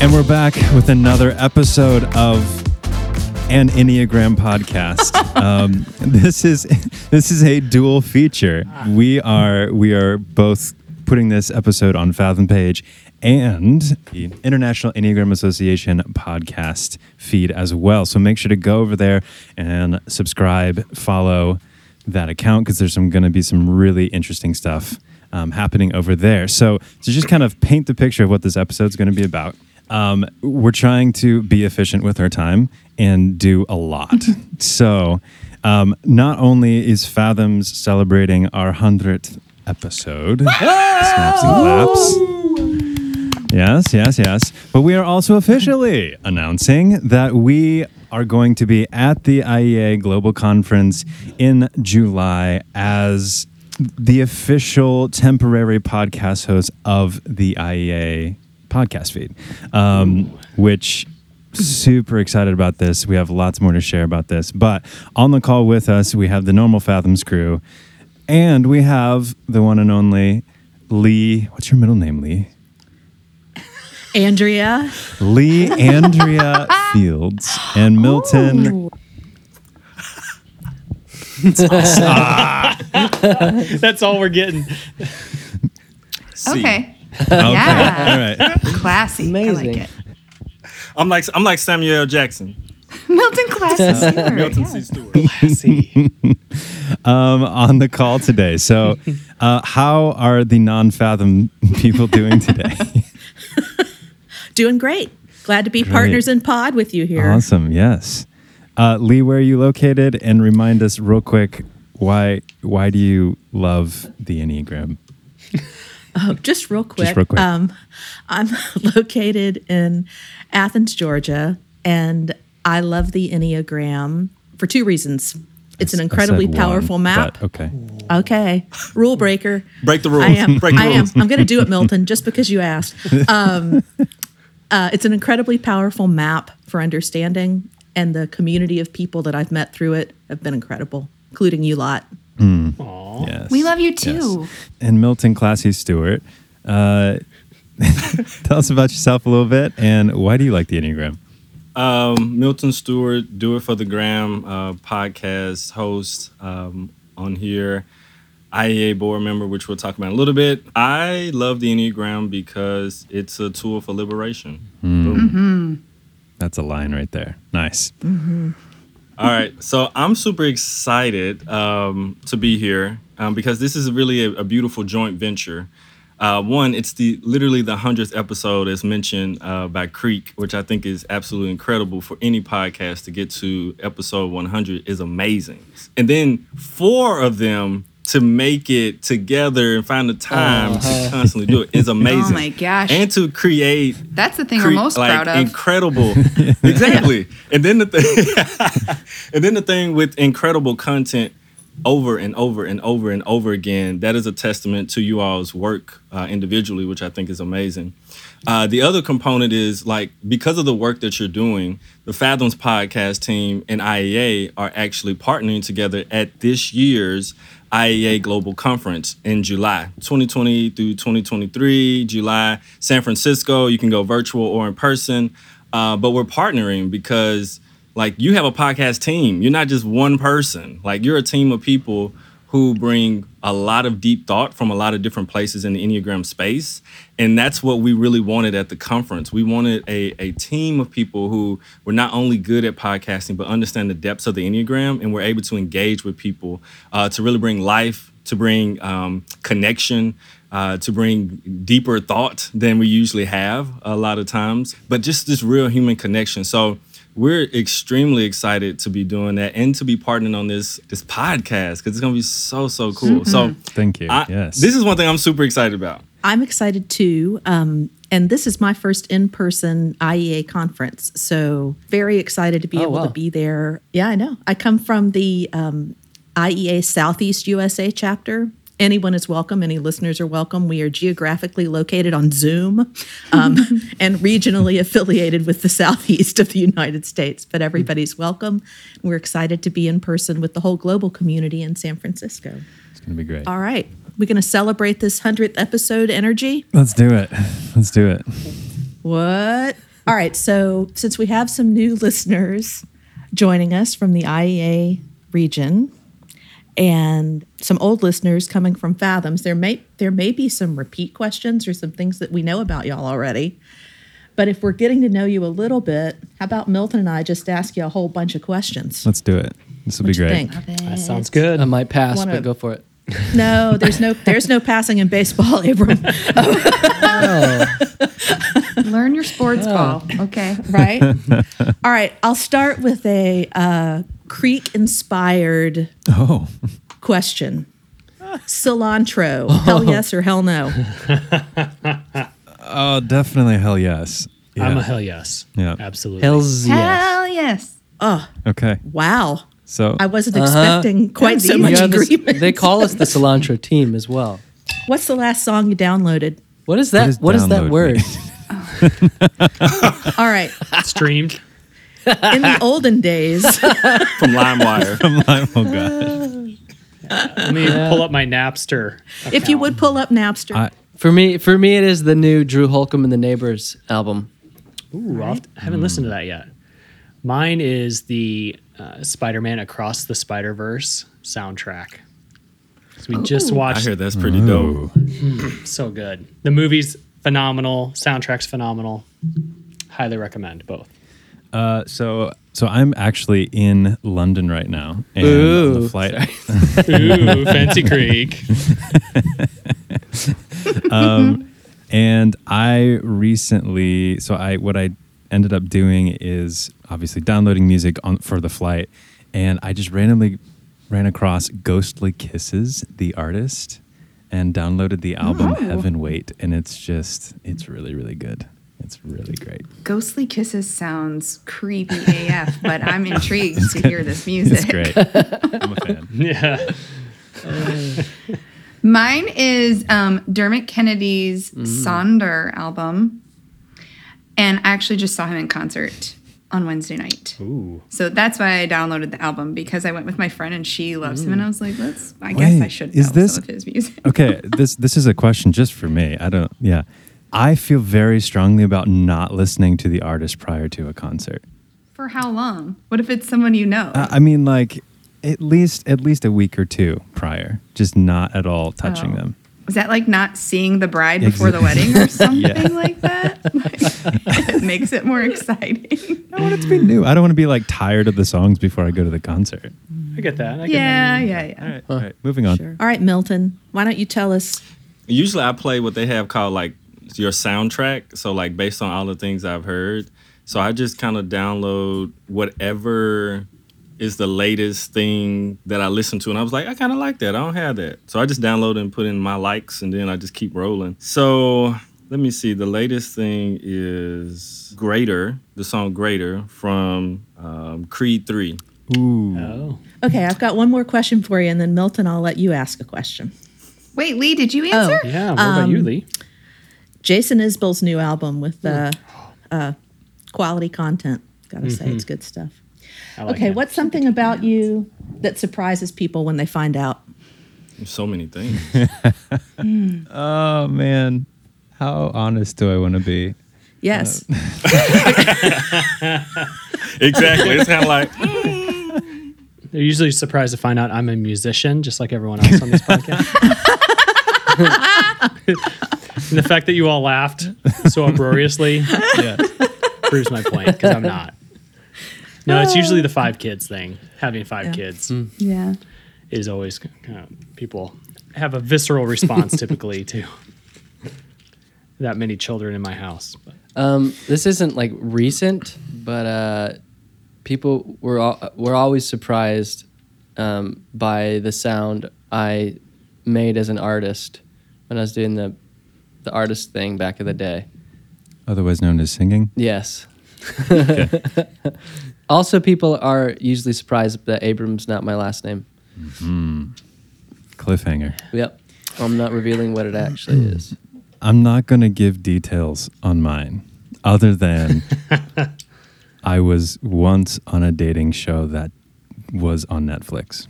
And we're back with another episode of an Enneagram podcast. um, this is this is a dual feature. We are we are both putting this episode on Fathom page and the International Enneagram Association podcast feed as well. So make sure to go over there and subscribe, follow that account because there's some going to be some really interesting stuff um, happening over there. So to just kind of paint the picture of what this episode is going to be about. Um, we're trying to be efficient with our time and do a lot. so, um, not only is Fathoms celebrating our 100th episode, snaps and claps. Yes, yes, yes. But we are also officially announcing that we are going to be at the IEA Global Conference in July as the official temporary podcast host of the IEA podcast feed, um, which super excited about this. We have lots more to share about this. But on the call with us, we have the normal Fathoms crew, and we have the one and only Lee. What's your middle name, Lee? Andrea. Lee Andrea Fields and Milton. That's all we're getting. Okay. Okay, Yeah. all right. Classy. I Amazing. like it. I'm like I'm like Samuel L. Jackson. Milton Classy. Stewart, Milton yeah. C. Stewart. See, um, on the call today. So, uh, how are the non-fathom people doing today? Doing great. Glad to be partners in pod with you here. awesome. Yes, uh, Lee, where are you located? And remind us real quick why why do you love the Enneagram? Oh, just real quick. Just real quick. Um, I'm located in Athens, Georgia, and I love the Enneagram for two reasons. It's an incredibly said one, powerful map. but okay. Okay, rule breaker. Break the rules. I am. Break the I am. I'm going to do it, Milton, just because you asked. Um, uh, it's an incredibly powerful map for understanding, and the community of people that I've met through it have been incredible, including you lot. Yes. We love you Yes. too. And Milton Classy Stewart, uh, tell us about yourself a little bit and why do you like the Enneagram? Um, Milton Stewart, Do It for the Gram uh, podcast host um, on here. IEA board member, which we'll talk about in a little bit. I love the Enneagram because it's a tool for liberation. Boom. That's a line right there. Nice. All right, so I'm super excited um, to be here um, because this is really a, a beautiful joint venture. Uh, one, it's the literally the hundredth episode, as mentioned uh, by Creek, which I think is absolutely incredible for any podcast to get to episode 100 is amazing. And then four of them to make it together and find the time to constantly do it is amazing. Oh my gosh. And to create That's the thing cre- we're most like, proud of. Incredible, exactly. And then the thing, and then the thing with incredible content over and over and over and over again. That is a testament to you all's work uh, individually, which I think is amazing. Uh, the other component is like because of the work that you're doing, the Fathoms podcast team and IEA are actually partnering together at this year's IEA Global Conference in July 2020 through 2023, July, San Francisco. You can go virtual or in person. Uh, but we're partnering because like you have a podcast team. You're not just one person. Like you're a team of people who bring a lot of deep thought from a lot of different places in the Enneagram space. And that's what we really wanted at the conference. We wanted a, a team of people who were not only good at podcasting, but understand the depths of the Enneagram and were able to engage with people uh, to really bring life, to bring um, connection, uh, to bring deeper thought than we usually have a lot of times, but just this real human connection. So we're extremely excited to be doing that and to be partnering on this this podcast because it's gonna be so so cool. So Thank you. I, yes. this is one thing I'm super excited about. I'm excited too. Um, and this is my first in person IEA conference. So, very excited to be Oh, able wow. to be there. Yeah, I know. I come from the um, IEA Southeast USA chapter. Anyone is welcome. Any listeners are welcome. We are geographically located on Zoom um, and regionally affiliated with the Southeast of the United States, but everybody's welcome. We're excited to be in person with the whole global community in San Francisco. it's going to be great. All right. We're going to celebrate this 100th episode energy. Let's do it. Let's do it. What? All right. So, since we have some new listeners joining us from the IEA region and some old listeners coming from Fathoms, there may there may be some repeat questions or some things that we know about y'all already. But if we're getting to know you a little bit, how about Milton and I just ask you a whole bunch of questions? Let's do it. This will be great. think? That sounds good. I might pass, Wanna- but go for it. No, there's no there's no passing in baseball, Abram. Learn your sports ball. Okay. right? All right, I'll start with a uh, Creek inspired Oh, question. Cilantro, hell yes or hell no? oh, definitely hell yes. Yeah. I'm a hell yes. Yeah. Absolutely. Hells yes. Hell yes. Oh, okay. wow. So I wasn't Uh-huh. expecting quite so much We are agreement. they call us the cilantro team as well. What's the last song you downloaded? What is that? does what is that word? mean? All right. Streamed. In the olden days, From LimeWire. I'm like, oh god. Let me pull up my Napster. if you would pull up Napster. I, For me, for me, it is the new Drew Holcomb and the Neighbors album. Ooh, I'll have to- I haven't listened to that yet. Mine is the uh, Spider-Man Across the Spider-Verse soundtrack. So we just watched. I watched. hear that's pretty dope. ooh. So good. The movie's phenomenal. Soundtrack's phenomenal. Highly recommend both. Uh, so so I'm actually in London right now, and on Ooh. the flight. Ooh, Fancy Creek. And I recently, so I what I ended up doing is obviously downloading music on for the flight, and I just randomly ran across Ghostly Kisses, the artist, and downloaded the album Oh. Heaven Wait, and it's just it's really really good. It's really great. Ghostly Kisses sounds creepy AF, but I'm intrigued to hear this music. It's great. I'm a fan. Yeah. Mine is um, Dermot Kennedy's Sonder album. And I actually just saw him in concert on Wednesday night. Ooh. So that's why I downloaded the album because I went with my friend and she loves him. And I was like, let's, I guess I should know is this- some of his music. Okay, this this is a question just for me. I don't. Yeah, I feel very strongly about not listening to the artist prior to a concert. For how long? What if it's someone you know? I I mean, like at least at least a week or two prior, just not at all touching Oh. them. Is that like not seeing the bride before the wedding or something Yeah. like that? it makes it more exciting. I want it to be new. I don't want to be like tired of the songs before I go to the concert. I get that. I get yeah, yeah, yeah. All right, all right, moving on. All right, Milton, why don't you tell us? Usually I play what they have called like your soundtrack. So like based on all the things I've heard. So I just kind of download whatever is the latest thing that I listen to. And I was like, I kind of like that. I don't have that. So I just download and put in my likes and then I just keep rolling. So let me see. The latest thing is Greater, the song Greater from um, Creed 3. Ooh, Oh. Okay, I've got one more question for you, and then Milton, I'll let you ask a question. Wait, Lee, did you answer? Yeah. What about you, Lee? Jason Isbell's new album with uh, uh, quality content. Gotta say, it's good stuff. Like Okay, it. what's something about you that surprises people when they find out? There's so many things. oh man, how honest do I want to be? Yes. exactly. It's kind of like, They're usually surprised to find out I'm a musician, just like everyone else on this podcast. and the fact that you all laughed so uproariously Yeah. proves my point because I'm not. No, it's usually the five kids thing. Having five Yeah. kids Yeah. is always uh, people have a visceral response typically to that many children in my house. But Um, this isn't like recent, but uh, people were al- were always surprised um, by the sound I made as an artist when I was doing the the artist thing back in the day. Otherwise known as singing. Yes. also, people are usually surprised that Abram's not my last name. Mm-hmm. Cliffhanger. Yep. I'm not revealing what it actually is. I'm not going to give details on mine, other than I was once on a dating show that was on Netflix.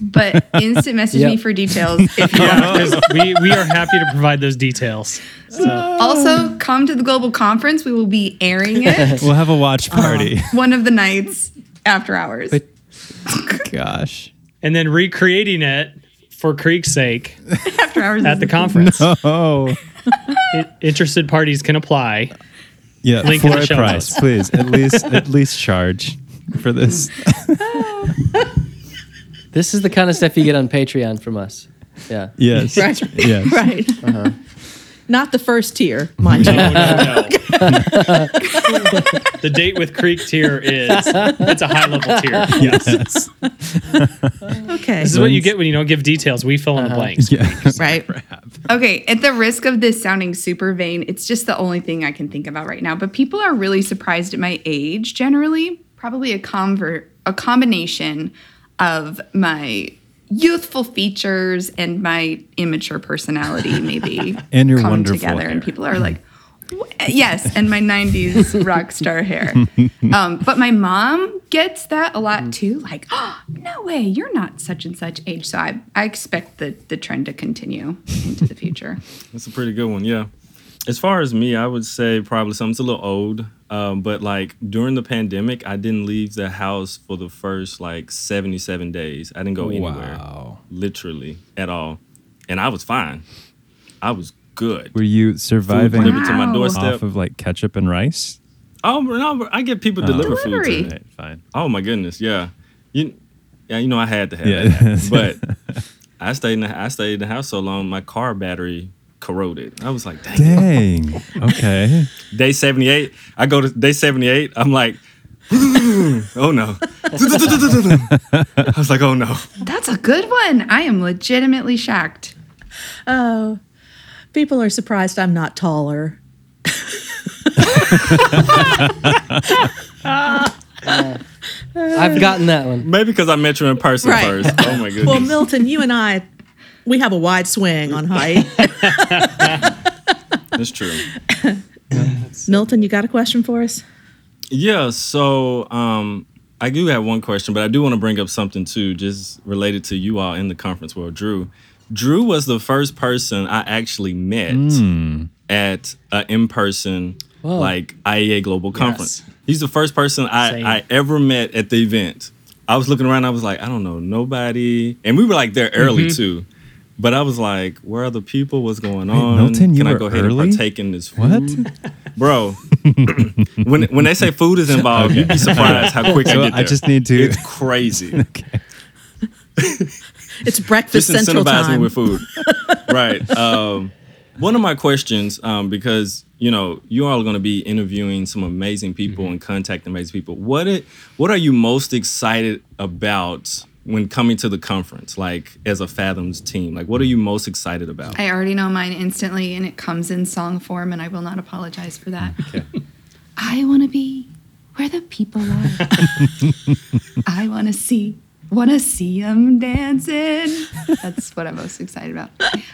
But instant message me for details if you Yeah, want. 'cause we, we are happy to provide those details. So, Also, come to the global conference. We will be airing it We'll have a watch uh, party. one of the nights after hours. But- Gosh. and then recreating it for Creek's sake after hours at the conference. Oh. I- interested parties can apply. Yeah, Link for a price, please. At least at least charge for this. This is the kind of stuff you get on Patreon from us. Yeah. Yes. Right. Yes. Right. Uh-huh. Not the first tier, mind you. Oh, no, no. the date with Creek tier is it's a high level tier. Yes. Okay. This is what you get when you don't give details. We fill in the uh-huh. blanks. Yeah. Right. Okay, at the risk of this sounding super vain, it's just the only thing I can think about right now. But people are really surprised at my age generally. Probably a convert a combination of my youthful features and my immature personality maybe And your come wonderful together hair. and people are like yes and my 90s rock star hair um, but my mom gets that a lot too like oh, no way you're not such and such age so i, I expect the, the trend to continue into the future That's a pretty good one, yeah. As far as me, I would say probably something's a little old. Um, but like during the pandemic, I didn't leave the house for the first like 77 days. I didn't go anywhere, Wow. literally at all. And I was fine. I was good. Were you surviving delivered to my Wow. doorstep. off of like ketchup and rice? Oh, no, I get people deliver food Delivery. to me. Right, fine. Oh my goodness, yeah. You, yeah, you know I had to have Yeah. that, but I stayed in the I stayed in the house so long, my car battery corroded. I was like, dang. Dang. Okay. Day seventy eight, I go to day seventy eight. I'm like, oh no. I was like, oh no. that's a good one i am legitimately shocked Oh, people are surprised I'm not taller. I've gotten that one. Maybe because I met you in person Right. first. Oh my goodness. Well, Milton, you and I, we have a wide swing on height. That's true. Milton, you got a question for us? Yeah, so um, I do have one question, but I do want to bring up something too, just related to you all in the conference world. Drew, Drew was the first person I actually met at an in-person Whoa. like IEA Global Conference. He's the first person I, I ever met at the event. I was looking around, I was like, I don't know, nobody, and we were like there early too. But I was like, where are the people? What's going on? Milton, you Can I go ahead early? and partake in this What? Bro, when when they say food is involved, you'd be surprised how quick I So get there. I just need to. It's crazy. okay. It's breakfast just central incentivize me time. with food. right. Um, one of my questions, um, because you know you all are going to be interviewing some amazing people and contacting amazing people. What it, what are you most excited about when coming to the conference? Like as a Fathoms team, like what are you most excited about? I already know mine instantly, and it comes in song form, and I will not apologize for that. I want to be where the people are. I want to see, want to see them dancing. That's what I'm most excited about.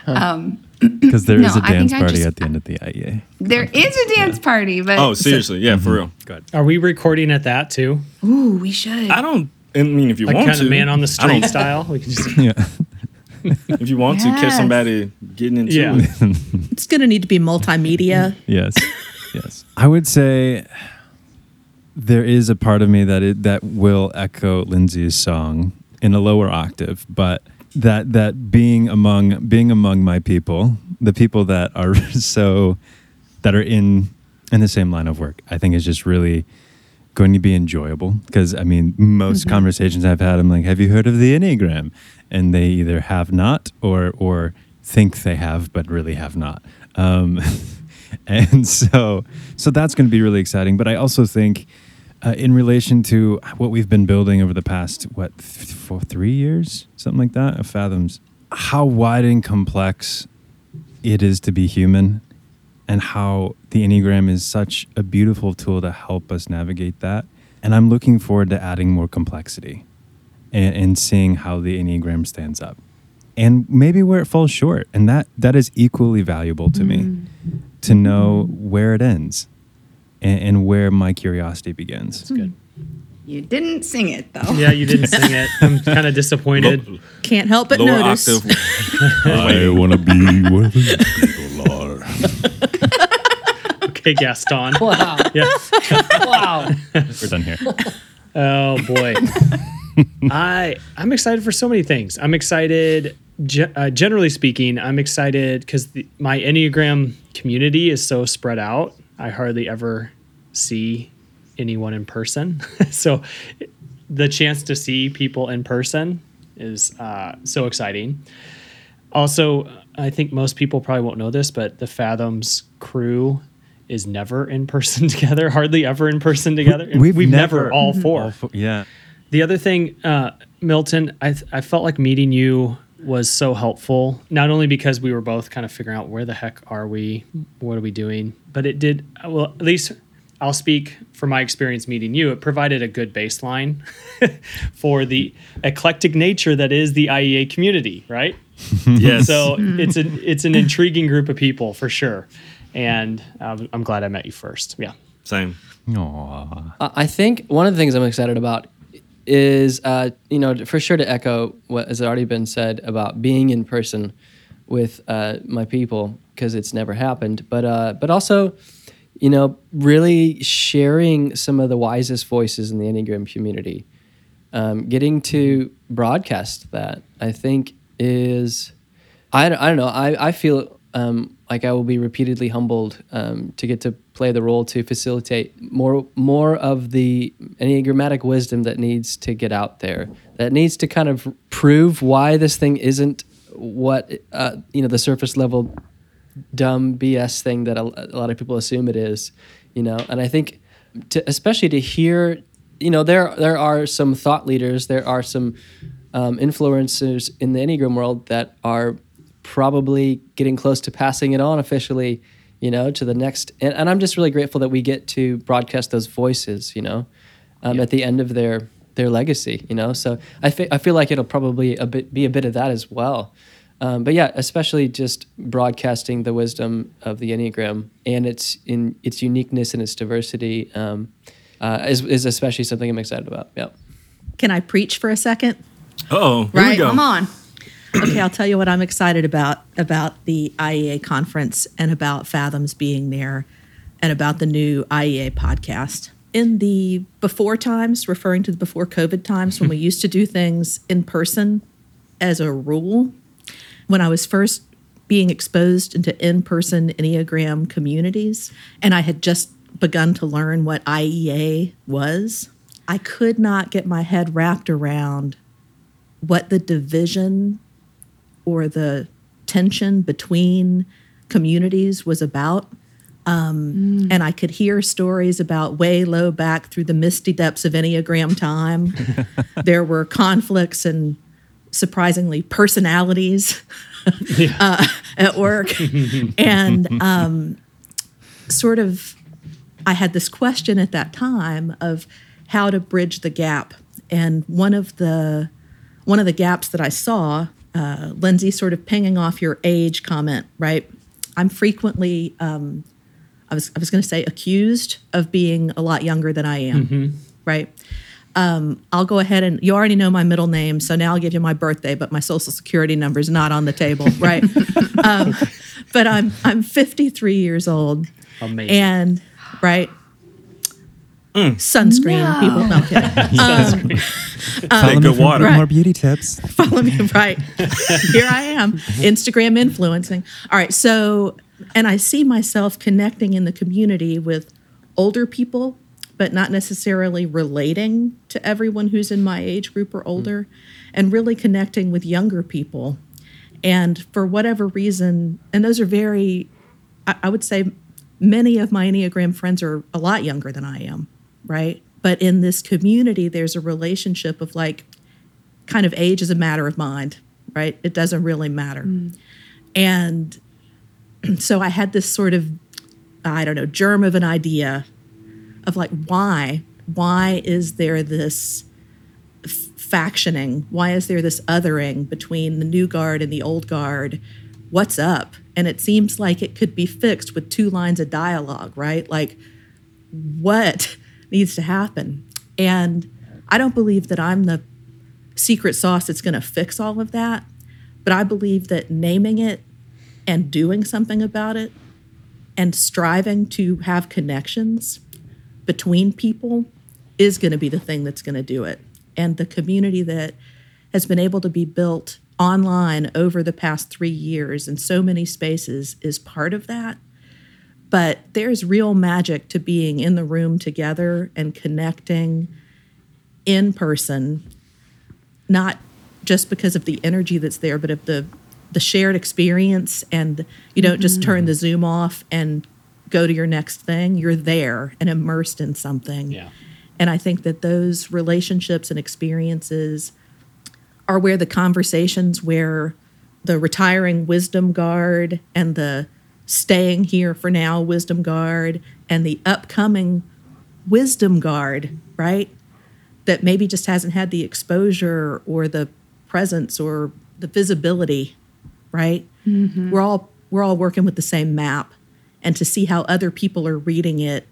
Um, Because there is No, a I think dance party just- at the end of the IEA. there is a dance party, but oh, seriously? Yeah, for real. Good. Are we recording at that too? ooh, we should. I don't. I mean, if you Like want kind to, of man on the street style? We can just Yeah. If you want to catch somebody getting into Yeah. it, It's going to need to be multimedia. Yes. Yes. I would say there is a part of me that it, that will echo Lindsey's song in a lower octave, but that that being among being among my people, the people that are so that are in in the same line of work, I think is just really going to be enjoyable? Because I mean most conversations I've had I'm like have you heard of the Enneagram? And they either have not or or think they have but really have not. Um, and so so that's going to be really exciting. But I also think uh, in relation to what we've been building over the past what th- for three years? Something like that? Of fathoms. How wide and complex it is to be human and how the Enneagram is such a beautiful tool to help us navigate that. And I'm looking forward to adding more complexity and, and seeing how the Enneagram stands up. And maybe where it falls short. And that that is equally valuable to me mm. to know where it ends and, and where my curiosity begins. good. You didn't sing it though. Yeah, you didn't sing it. I'm kind of disappointed. Can't help but Lower notice. octave. I want to be with the people are. Okay, Gaston. Wow. Yeah. wow. We're done here. Oh boy. I I'm excited for so many things. I'm excited. Ge- uh, generally speaking, I'm excited because my Enneagram community is so spread out. I hardly ever see anyone in person, so the chance to see people in person is uh, so exciting. Also, I think most people probably won't know this, but the Fathoms crew is never in person together, hardly ever in person together. We've never, never- all four. All fo- yeah. The other thing, uh, Milton, I, th- I felt like meeting you was so helpful, not only because we were both kind of figuring out where the heck are we, what are we doing, but it did, well, at least I'll speak for my experience meeting you. It provided a good baseline for the eclectic nature that is the IEA community, right? Yes. So it's an it's an intriguing group of people for sure, and um, I'm glad I met you first. Yeah. Same. Aw. I I think one of the things I'm excited about is, uh, you know, for sure to echo what has already been said about being in person with uh, my people because it's never happened, but uh, but also, you know, really sharing some of the wisest voices in the Enneagram community, um, getting to broadcast that I think is, I don't, I don't know, I I feel um, like I will be repeatedly humbled um, to get to play the role to facilitate more more of the enneagrammatic wisdom that needs to get out there, that needs to kind of prove why this thing isn't what uh, you know the surface level dumb BS thing that a, a lot of people assume it is, you know. And I think, to, especially to hear, you know, there there are some thought leaders, there are some um, influencers in the Enneagram world that are probably getting close to passing it on officially, you know, to the next. And, and I'm just really grateful that we get to broadcast those voices, you know, um, at the end of their their legacy, you know. So I fe- I feel like it'll probably a bit be a bit of that as well. Um, but yeah, especially just broadcasting the wisdom of the Enneagram and its in its uniqueness and its diversity um, uh, is, is especially something I'm excited about. Yeah. Can I preach for a second? Oh, here we Right, go. Come on. Okay, I'll tell you what I'm excited about about the IEA conference and about Fathoms being there and about the new IEA podcast. In the before times, referring to the before COVID times when we mm-hmm. used to do things in person as a rule, when I was first being exposed into in-person Enneagram communities and I had just begun to learn what IEA was, I could not get my head wrapped around what the division or the tension between communities was about. Um, And I could hear stories about way low back through the misty depths of Enneagram time. there were conflicts and surprisingly personalities uh, at work. and um, sort of, I had this question at that time of how to bridge the gap. And one of the one of the gaps that I saw, uh, Lindsey, sort of pinging off your age comment, right? I'm frequently, um, I was, I was going to say, accused of being a lot younger than I am, right? Um, I'll go ahead and you already know my middle name, so now I'll give you my birthday, but my social security number is not on the table, right? um, but I'm I'm 53 years old, Amazing. and right. Mm. Sunscreen, No. people. No, I'm kidding. Um, follow me um, good for water. more beauty tips. follow me right here i am instagram influencing all right so and i see myself connecting in the community with older people but not necessarily relating to everyone who's in my age group or older and really connecting with younger people and for whatever reason and those are very I, I would say many of my enneagram friends are a lot younger than i am right but in this community there's a relationship of like kind of age is a matter of mind, right? It doesn't really matter. Mm. And so I had this sort of, I don't know, germ of an idea of like, why? Why is there this f- factioning? Why is there this othering between the new guard and the old guard? What's up? And it seems like it could be fixed with two lines of dialogue, right? Like, what needs to happen? And I don't believe that I'm the secret sauce that's going to fix all of that, but I believe that naming it and doing something about it and striving to have connections between people is going to be the thing that's going to do it. And the community that has been able to be built online over the past three years in so many spaces is part of that. But there's real magic to being in the room together and connecting in person, not just because of the energy that's there, but of the the shared experience and you don't just turn the mm-hmm. Zoom off and go to your next thing. You're there and immersed in something. Yeah. And I think that those relationships and experiences are where the conversations where the retiring wisdom guard and the staying here for now wisdom guard and the upcoming wisdom guard, right? That maybe just hasn't had the exposure or the presence or the visibility, right? Mm-hmm. We're all we're all working with the same map and to see how other people are reading it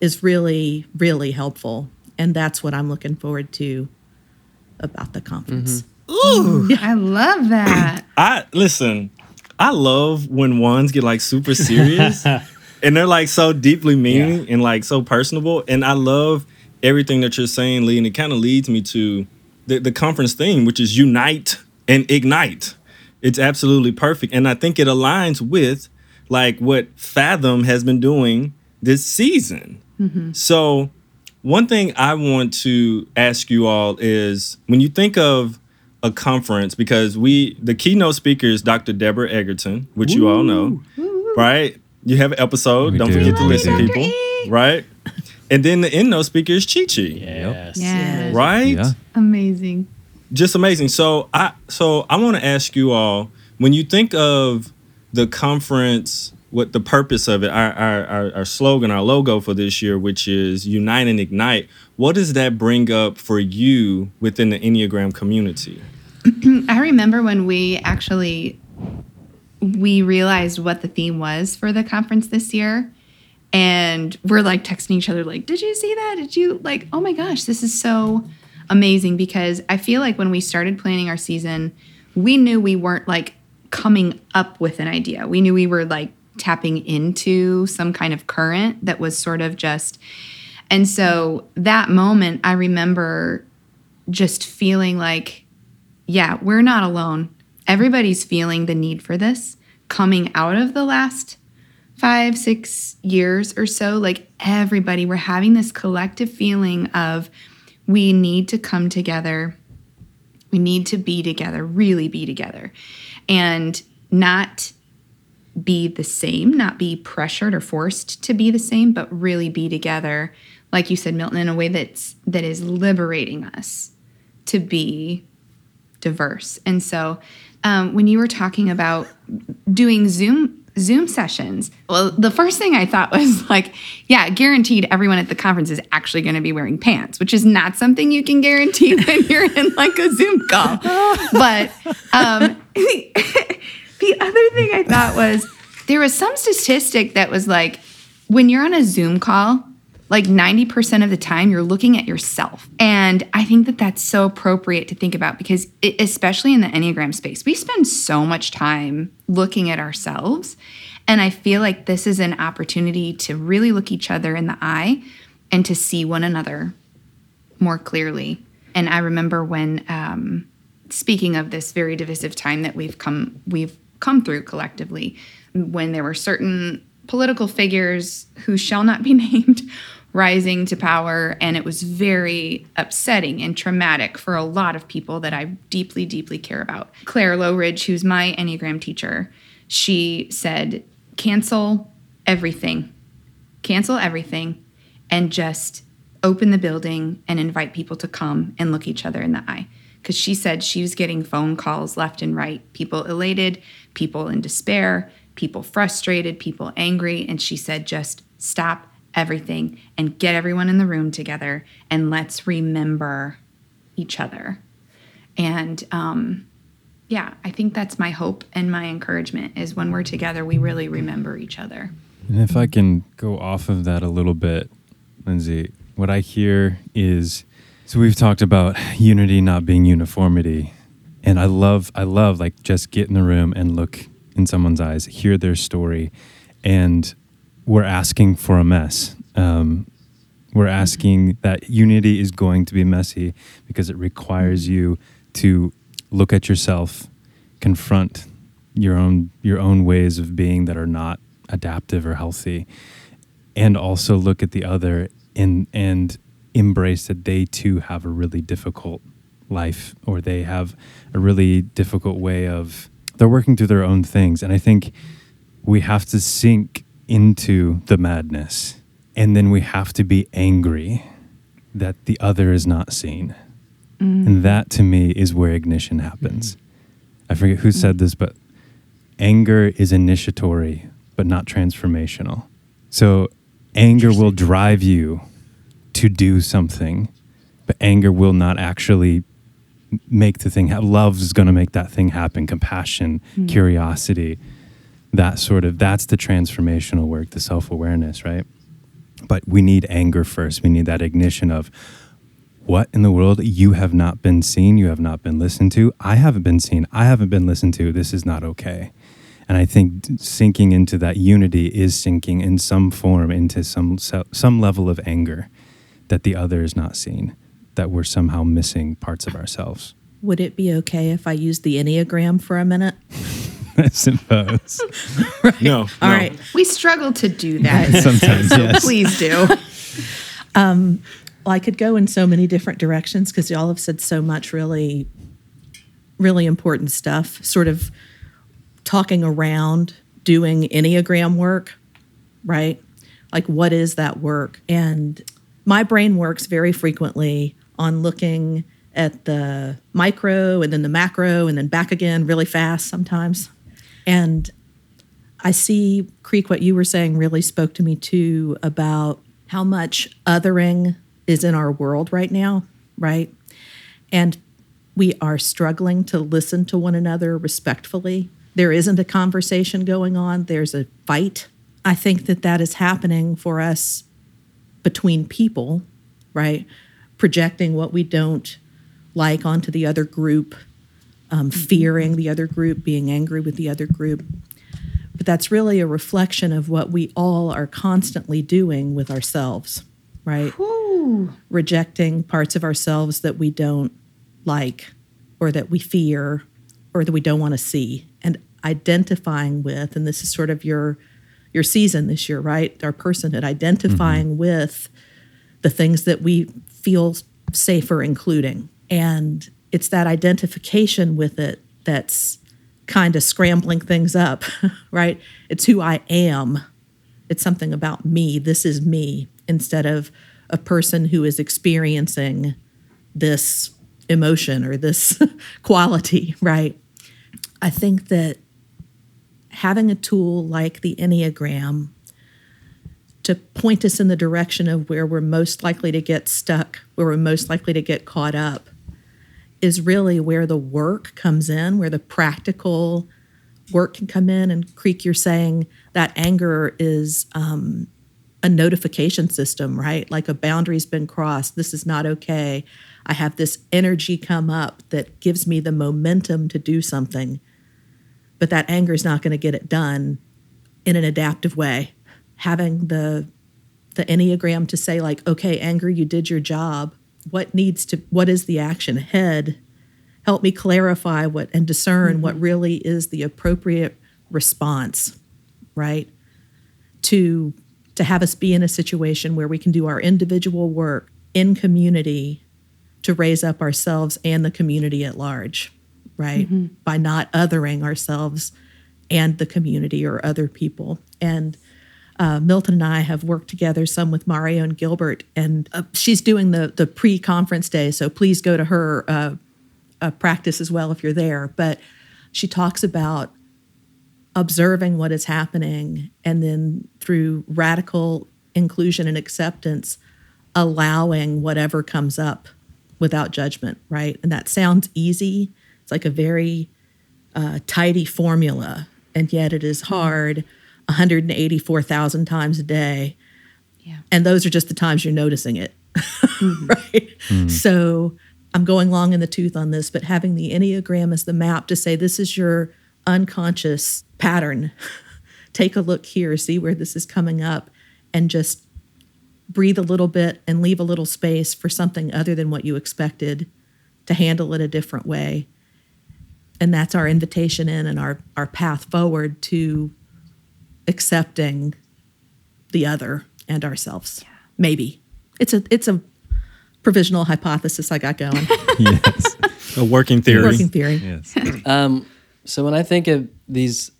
is really really helpful. And that's what I'm looking forward to about the conference. Mm-hmm. Ooh I love that. I listen. I love when ones get like super serious and they're like so deeply meaning and like so personable. And I love everything that you're saying, Lee. And it kind of leads me to the, the conference theme, which is unite and ignite. It's absolutely perfect. And I think it aligns with like what Fathom has been doing this season. Mm-hmm. So one thing I want to ask you all is when you think of a conference, because we the keynote speaker is Dr. Deborah Egerton, which you all know, right? You have an episode. We Don't do, forget to listen, do. people. Right? And then the end note speaker is Chi Chi. Yes. Yeah. Right? Yeah. Amazing. just amazing. So I so I want to ask you all when you think of the conference, what the purpose of it, our, our our slogan, our logo for this year, which is unite and ignite. What does that bring up for you within the Enneagram community? I remember when we actually we realized what the theme was for the conference this year and we're like texting each other like did you see that did you like oh my gosh this is so amazing because i feel like when we started planning our season we knew we weren't like coming up with an idea we knew we were like tapping into some kind of current that was sort of just and so that moment i remember just feeling like yeah, we're not alone. Everybody's feeling the need for this coming out of the last five, six years or so. Like everybody, we're having this collective feeling of we need to come together. We need to be together, really be together, and not be the same, not be pressured or forced to be the same, but really be together, like you said, Milton, in a way that's that is liberating us to be diverse. And so um, when you were talking about doing Zoom Zoom sessions, well, the first thing I thought was like, yeah, guaranteed everyone at the conference is actually going to be wearing pants, which is not something you can guarantee when you're in like a Zoom call. But um, the other thing I thought was there was some statistic that was like when you're on a Zoom call, like 90% of the time you're looking at yourself. And I think that that's so appropriate to think about because, it, especially in the Enneagram space, we spend so much time looking at ourselves. And I feel like this is an opportunity to really look each other in the eye and to see one another more clearly. And I remember when, um, speaking of this very divisive time that we've come we've come through collectively, when there were certain political figures who shall not be named rising to power, and it was very upsetting and traumatic for a lot of people that I deeply, deeply care about. Claire Lowridge, who's my Enneagram teacher, she said, "Cancel everything, cancel everything, and just." open the building and invite people to come and look each other in the eye. Because she said she was getting phone calls left and right, people elated, people in despair, people frustrated, people angry. And she said, just stop everything and get everyone in the room together and let's remember each other. And um, yeah, I think that's my hope and my encouragement is when we're together, we really remember each other. And if I can go off of that a little bit, Lindsey, what I hear is so we've talked about unity not being uniformity. And I love I love like just get in the room and look in someone's eyes, hear their story, and we're asking for a mess. Um, we're asking that unity is going to be messy because it requires you to look at yourself, confront your own your own ways of being that are not adaptive or healthy, and also look at the other and and embrace that they too have a really difficult life or they have a really difficult way of they're working through their own things. And i think we have to sink into the madness and then we have to be angry that the other is not seen. Mm. And that to me is where ignition happens. Mm-hmm. I forget who mm. said this but anger is initiatory but not transformational. So anger will drive you to do something, but anger will not actually make the thing happen. Love is going to make that thing happen. Compassion, hmm. curiosity, that sort of that's the transformational work, the self awareness, right? But we need anger first. We need that ignition of what in the world you have not been seen, you have not been listened to. I haven't been seen. I haven't been listened to. This is not okay. And I think sinking into that unity is sinking in some form into some some level of anger that the other is not seen, that we're somehow missing parts of ourselves. Would it be okay if I use the Enneagram for a minute? I suppose. No, All no. right. We struggle to do that. Sometimes, so yes. please do. Um, well, I could go in so many different directions because y'all have said so much really, really important stuff. Sort of talking around doing Enneagram work, right? Like, what is that work? And my brain works very frequently on looking at the micro and then the macro and then back again really fast sometimes. And I see, Creek, what you were saying really spoke to me too about how much othering is in our world right now, right? And we are struggling to listen to one another respectfully. There isn't a conversation going on, there's a fight. I think that that is happening for us between people, right? Projecting what we don't like onto the other group, um, fearing the other group, being angry with the other group. But that's really a reflection of what we all are constantly doing with ourselves, right? Rejecting parts of ourselves that we don't like or that we fear or that we don't want to see and identifying with and this is sort of your your season this year right? Our personhood identifying mm-hmm. with the things that we feel safer including. And it's that identification with it that's kind of scrambling things up right? It's who i am. It's something about me. This is me. Instead of a person who is experiencing this emotion or this quality right? I think that having a tool like the enneagram to point us in the direction of where we're most likely to get stuck where we're most likely to get caught up is really where the work comes in where the practical work can come in. And creek you're saying that anger is um, a notification system right? Like a boundary's been crossed. This is not okay. I have this energy come up that gives me the momentum to do something but that anger is not going to get it done in an adaptive way. Having the the enneagram to say like okay anger you did your job. What needs to what is the action ahead? Help me clarify what and discern what mm-hmm. really is the appropriate response right? To to have us be in a situation where we can do our individual work in community to raise up ourselves and the community at large right by not othering ourselves and the community or other people and uh, Milton and I have worked together some with Mario and Gilbert, and uh, she's doing the the pre conference day. So please go to her uh, uh, practice as well if you're there. But she talks about observing what is happening, and then through radical inclusion and acceptance, allowing whatever comes up without judgment. Right, and that sounds easy. It's like a very uh, tidy formula, and yet it is hard 184,000 times a day. Yeah. And those are just the times you're noticing it, right? So I'm going long in the tooth on this, but having the Enneagram as the map to say this is your unconscious pattern. Take a look here, see where this is coming up, and just breathe a little bit and leave a little space for something other than what you expected to handle it a different way. And that's our invitation in and our, our path forward to accepting the other and ourselves. Maybe. It's a it's a provisional hypothesis I got going. yes. A working theory. Working theory. Yes. Um, so when I think of these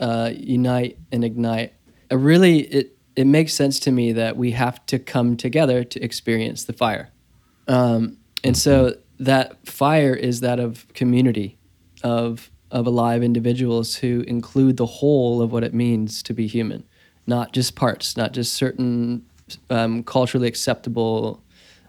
uh, unite and ignite, uh, really it it makes sense to me that we have to come together to experience the fire, um, and so that fire is that of community, of of alive individuals who include the whole of what it means to be human, not just parts, not just certain um, culturally acceptable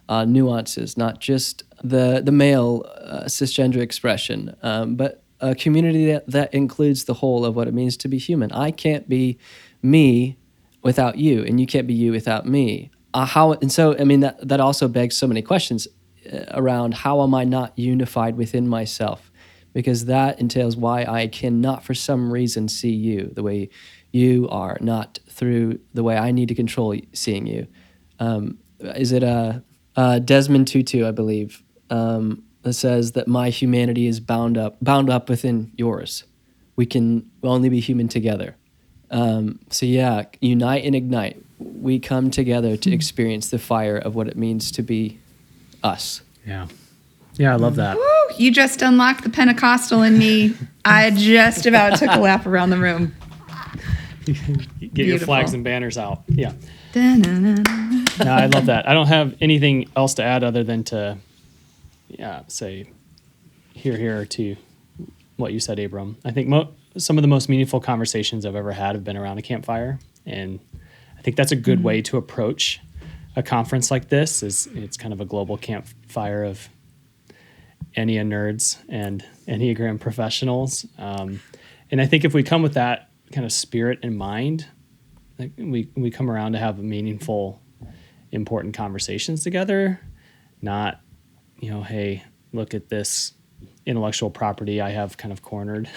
uh, nuances, not just the the male uh, cisgender expression, um, but a community that, that includes the whole of what it means to be human. I can't be me without you, and you can't be you without me. Uh, how and so I mean that that also begs so many questions uh, around how am I not unified within myself, because that entails why I cannot for some reason see you the way you are, not through the way I need to control seeing you. Um, is it a uh, Desmond Tutu, I believe, um, that says that my humanity is bound up, bound up within yours. We can only be human together. Um, so yeah, unite and ignite. We come together to experience the fire of what it means to be us. Yeah. Yeah, I love that. You just unlocked the Pentecostal in me. I just about took a lap around the room. Get your flags and banners out. Yeah. No, I love that. I don't have anything else to add other than to, yeah, say, here, here to what you said, Abram. I think mo- some of the most meaningful conversations I've ever had have been around a campfire, and I think that's a good mm-hmm. way to approach a conference like this. Is it's kind of a global campfire of Ennea nerds and Enneagram professionals, um, and I think if we come with that kind of spirit in mind, like we we come around to have meaningful important conversations together not you know hey look at this intellectual property i have kind of cornered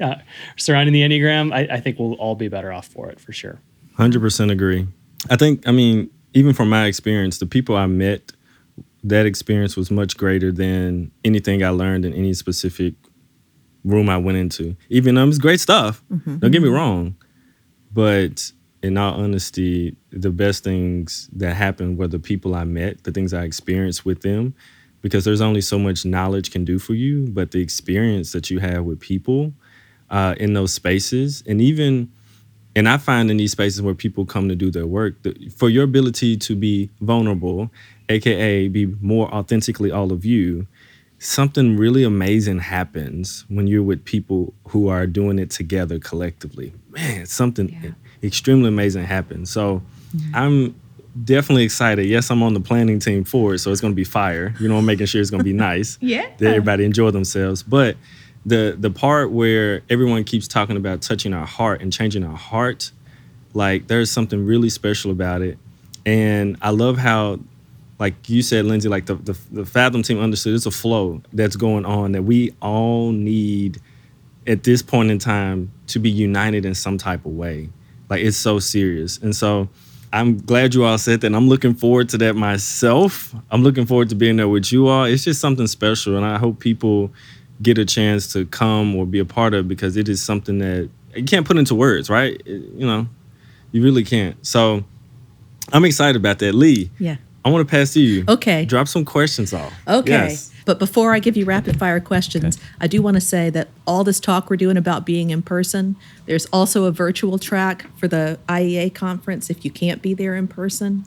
surrounding the enneagram I, I think we'll all be better off for it for sure Hundred percent agree. I think. I mean, even from my experience, the people I met, that experience was much greater than anything I learned in any specific room I went into. Even um, it's great stuff. Don't get me wrong, but in all honesty, the best things that happened were the people I met, the things I experienced with them, because there's only so much knowledge can do for you, but the experience that you have with people uh, in those spaces, and even and I find in these spaces where people come to do their work, the, for your ability to be vulnerable, aka be more authentically all of you, something really amazing happens when you're with people who are doing it together collectively. Man, something extremely amazing happens. So mm-hmm. I'm definitely excited. Yes, I'm on the planning team for it, so it's going to be fire. You know, I'm making sure it's going to be nice. Yeah. That everybody enjoy themselves. But the the part where everyone keeps talking about touching our heart and changing our heart, like there's something really special about it. And I love how like you said, Lindsey, like the, the the Fathom team understood it's a flow that's going on that we all need at this point in time to be united in some type of way. Like it's so serious. And so I'm glad you all said that. And I'm looking forward to that myself. I'm looking forward to being there with you all. It's just something special. And I hope people get a chance to come or be a part of because it is something that you can't put into words, right? It- you know, you really can't. So I'm excited about that. Lee, Yeah. I want to pass to you. Okay. Drop some questions off. Okay. Yes. But before I give you rapid fire questions, I do want to say that all this talk we're doing about being in person, there's also a virtual track for the IEA conference if you can't be there in person.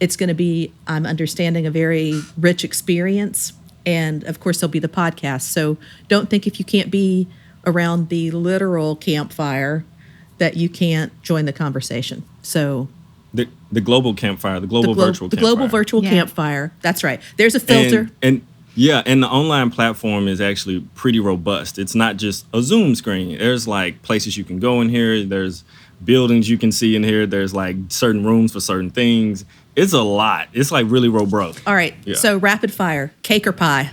It's going to be, I'm understanding, a very rich experience. And of course, there'll be the podcast. So don't think if you can't be around the literal campfire that you can't join the conversation. So The, the global campfire, the global the, glo- virtual the campfire. global virtual Yeah. campfire. That's right. There's a filter. And, and yeah, and the online platform is actually pretty robust. It's not just a Zoom screen. There's like places you can go in here. There's buildings you can see in here. There's like certain rooms for certain things. It's a lot. It's like really robust. All right. Yeah. So rapid fire: cake or pie?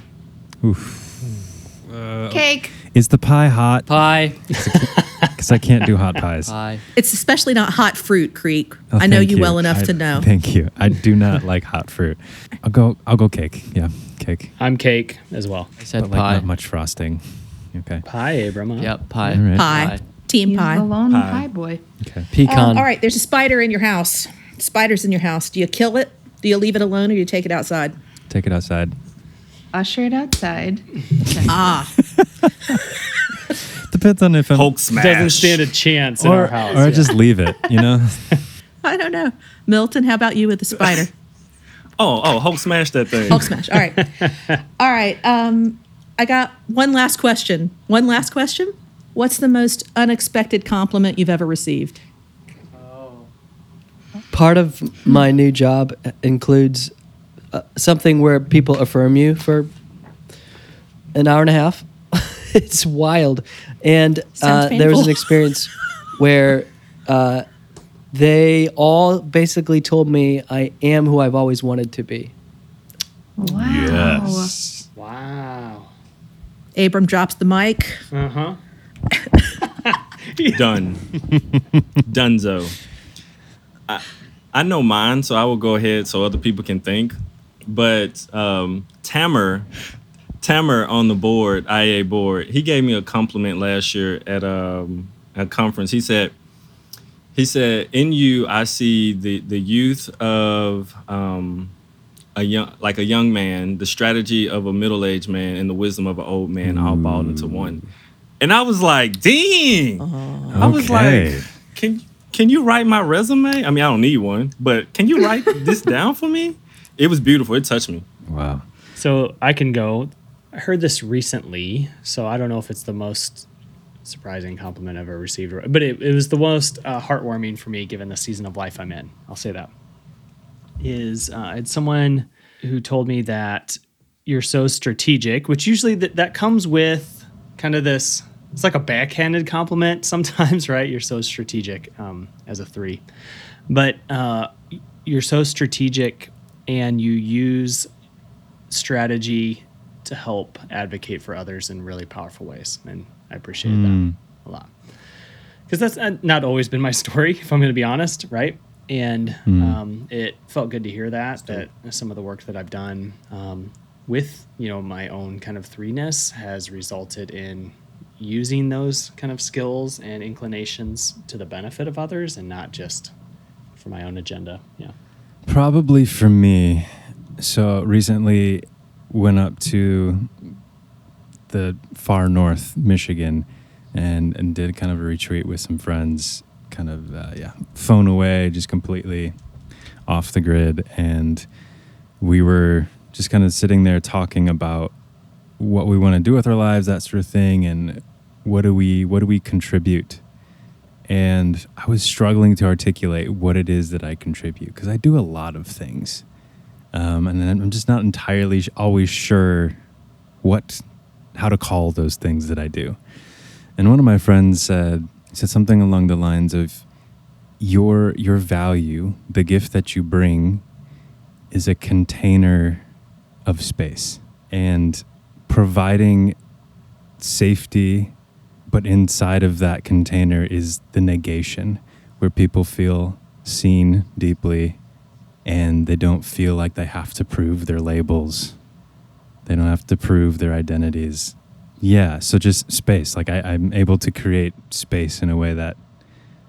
Cake. Is the pie hot? Pie. Because I can't do hot pies. Pie. It's especially not hot fruit, Creek. Oh, I know thank you, well enough I- to know. Thank you. I do not like hot fruit. I'll go. I'll go cake. Yeah, cake. I'm cake as well. I said But like pie. not much frosting. Okay. Pie, Abram. huh? Yep, pie. All right. Pie. Team He's pie. the lone Pie. pie boy. Okay. Pecan. Um, all right. There's a spider in your house. Spiders in your house. Do you kill it? Do you leave it alone, or do you take it outside? Take it outside. Usher it outside. Ah, Depends on if I'm Hulk smash. Doesn't stand a chance in or, our house. or I yeah. just leave it. You know. I don't know. Milton, how about you with the spider? Oh, oh, Hulk smash that thing. Hulk smash. All right. All right. Um, I got one last question. One last question. What's the most unexpected compliment you've ever received? Part of my new job includes uh, something where people affirm you for an hour and a half. it's wild. And uh, there was an experience where uh, they all basically told me I am who I've always wanted to be. Wow. Wow. Abram drops the mic. Uh huh. Done. Dunzo. I, I know mine, so I will go ahead so other people can think. But um, Tamer, Tamer on the board, IA board, he gave me a compliment last year at um, a conference. He said, he said, in you, I see the the youth of um, a young, like a young man, the strategy of a middle aged man, and the wisdom of an old man, all balled into one. And I was like, dang. I was Okay. like, can can you write my resume? I mean, I don't need one, but can you write this down for me? It was beautiful. It touched me. Wow. So I can go. I heard this recently, so I don't know if it's the most surprising compliment I've ever received, but it, it was the most uh, heartwarming for me given the season of life I'm in. I'll say that. Is uh, it's someone who told me that you're so strategic, which usually that, that comes with kind of this, it's like a backhanded compliment sometimes, right? You're so strategic um, as a three. But uh, you're so strategic and you use strategy to help advocate for others in really powerful ways. And I appreciate that a lot. Because that's uh, not always been my story, if I'm going to be honest, right? And um, it felt good to hear that, that some of the work that I've done um, with, you know, my own kind of threeness has resulted in using those kind of skills and inclinations to the benefit of others and not just for my own agenda. Yeah. Probably for me. So recently went up to the far north Michigan and and did kind of a retreat with some friends kind of uh, yeah phone away just completely off the grid and we were just kind of sitting there talking about what we want to do with our lives that sort of thing and what do we what do we contribute? And I was struggling to articulate what it is that I contribute because I do a lot of things, um, and I'm just not entirely always sure what how to call those things that I do. And one of my friends said said something along the lines of your your value, the gift that you bring, is a container of space. And providing safety but inside of that container is the negation where people feel seen deeply and they don't feel like they have to prove their labels. They don't have to prove their identities. Yeah so just space. Like I, i'm able to create space in a way that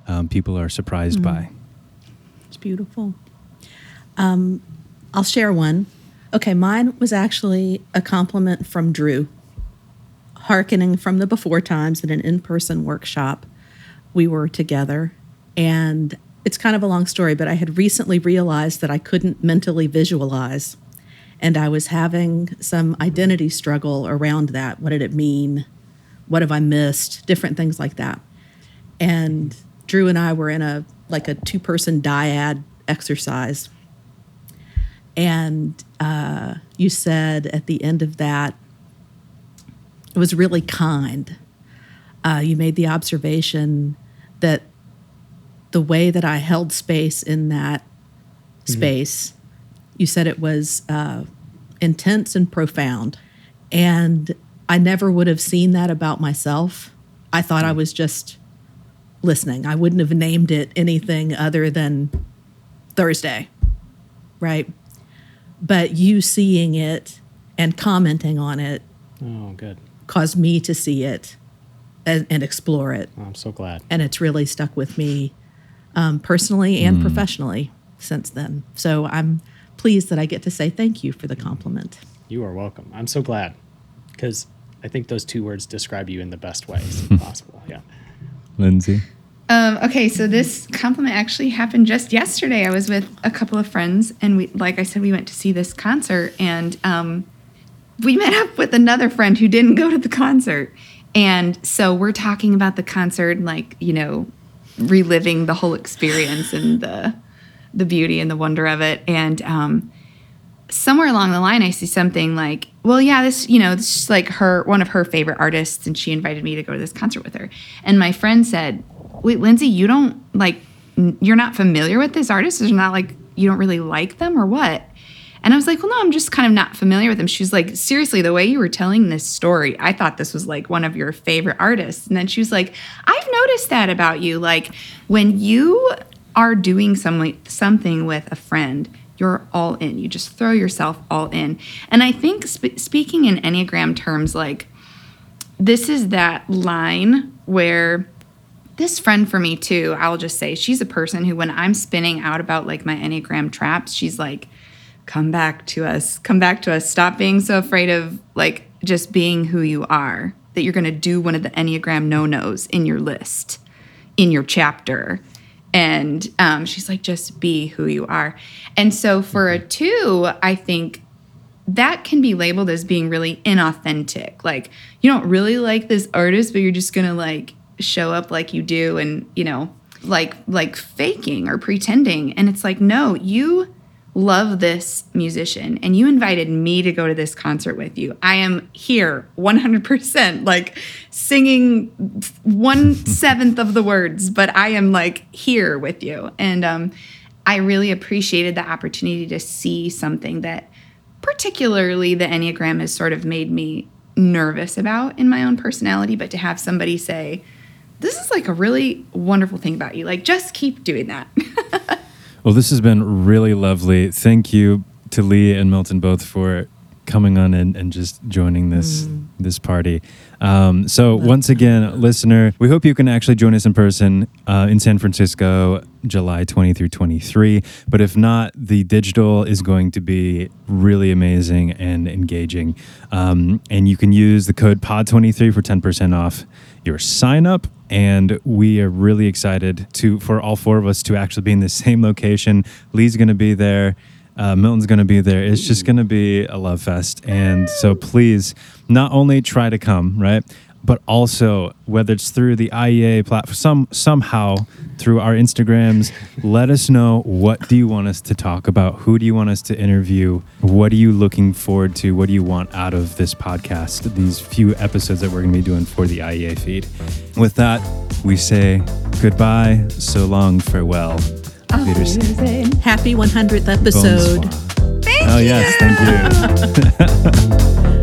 um, people are surprised by. It's beautiful. Um, I'll share one. Okay, mine was actually a compliment from Drew, hearkening from the before times in an in person workshop. We were together, and it's kind of a long story, but I had recently realized that I couldn't mentally visualize. And I was having some identity struggle around that. What did it mean? What have I missed? Different things like that. And Drew and I were in a like a two person dyad exercise. And uh, you said at the end of that, it was really kind. Uh, you made the observation that the way that I held space in that space. You said it was uh, intense and profound. And I never would have seen that about myself. I thought I was just listening. I wouldn't have named it anything other than Thursday, right? But you seeing it and commenting on it Oh, good. Caused me to see it and, and explore it. Oh, I'm so glad. And it's really stuck with me um, personally and professionally since then. So I'm pleased that I get to say thank you for the compliment. You are welcome. I'm so glad because I think those two words describe you in the best ways possible. Yeah. Lindsey. Um, okay, so this compliment actually happened just yesterday. I was with a couple of friends, and we, like I said, we went to see this concert, and um, we met up with another friend who didn't go to the concert, and so we're talking about the concert, like you know, reliving the whole experience and the the beauty and the wonder of it, and um, somewhere along the line, I see something like, well, yeah, this, you know, this is like her, one of her favorite artists, and she invited me to go to this concert with her. And my friend said, wait, Lindsey, you don't like, n- you're not familiar with this artist? Is not like, you don't really like them or what? And I was like, well, no, I'm just kind of not familiar with them. She was like, seriously, the way you were telling this story, I thought this was like one of your favorite artists. And then she was like, I've noticed that about you. Like when you are doing some, something with a friend, you're all in. You just throw yourself all in. And I think sp- speaking in Enneagram terms, like this is that line where this friend for me too, I'll just say she's a person who when I'm spinning out about like my Enneagram traps, she's like, come back to us, come back to us. Stop being so afraid of like just being who you are, that you're gonna do one of the Enneagram no-nos in your list, in your chapter. And um, she's like, just be who you are. And so for a two, I think that can be labeled as being really inauthentic. Like you don't really like this artist, but you're just gonna like show up like you do and, you know, like like faking or pretending. And it's like, no, you love this musician and you invited me to go to this concert with you. I am here 100%, like singing one seventh of the words, but I am like here with you. And um, I really appreciated the opportunity to see something that particularly the Enneagram has sort of made me nervous about in my own personality, but to have somebody say, this is like a really wonderful thing about you. Like, just keep doing that. Well, this has been really lovely. Thank you to Lee and Milton both for coming on and, and just joining this this party. Um, so once again, listener, we hope you can actually join us in person uh, in San Francisco, July 20 through 23. But if not, the digital is going to be really amazing and engaging. Um, and you can use the code POD23 for 10% off your sign up and we are really excited to for all four of us to actually be in the same location. Lee's going to be there. Uh, milton's going to be there. It's just going to be a love fest. And so please not only try to come right but also whether it's through the iea platform some somehow through our instagrams let us know what do you want us to talk about? Who do you want us to interview? What are you looking forward to? What do you want out of this podcast? These few episodes that we're going to be doing for the iea feed. With that we say goodbye. So long farewell. Happy 100th episode. Bonsoir. oh yes thank you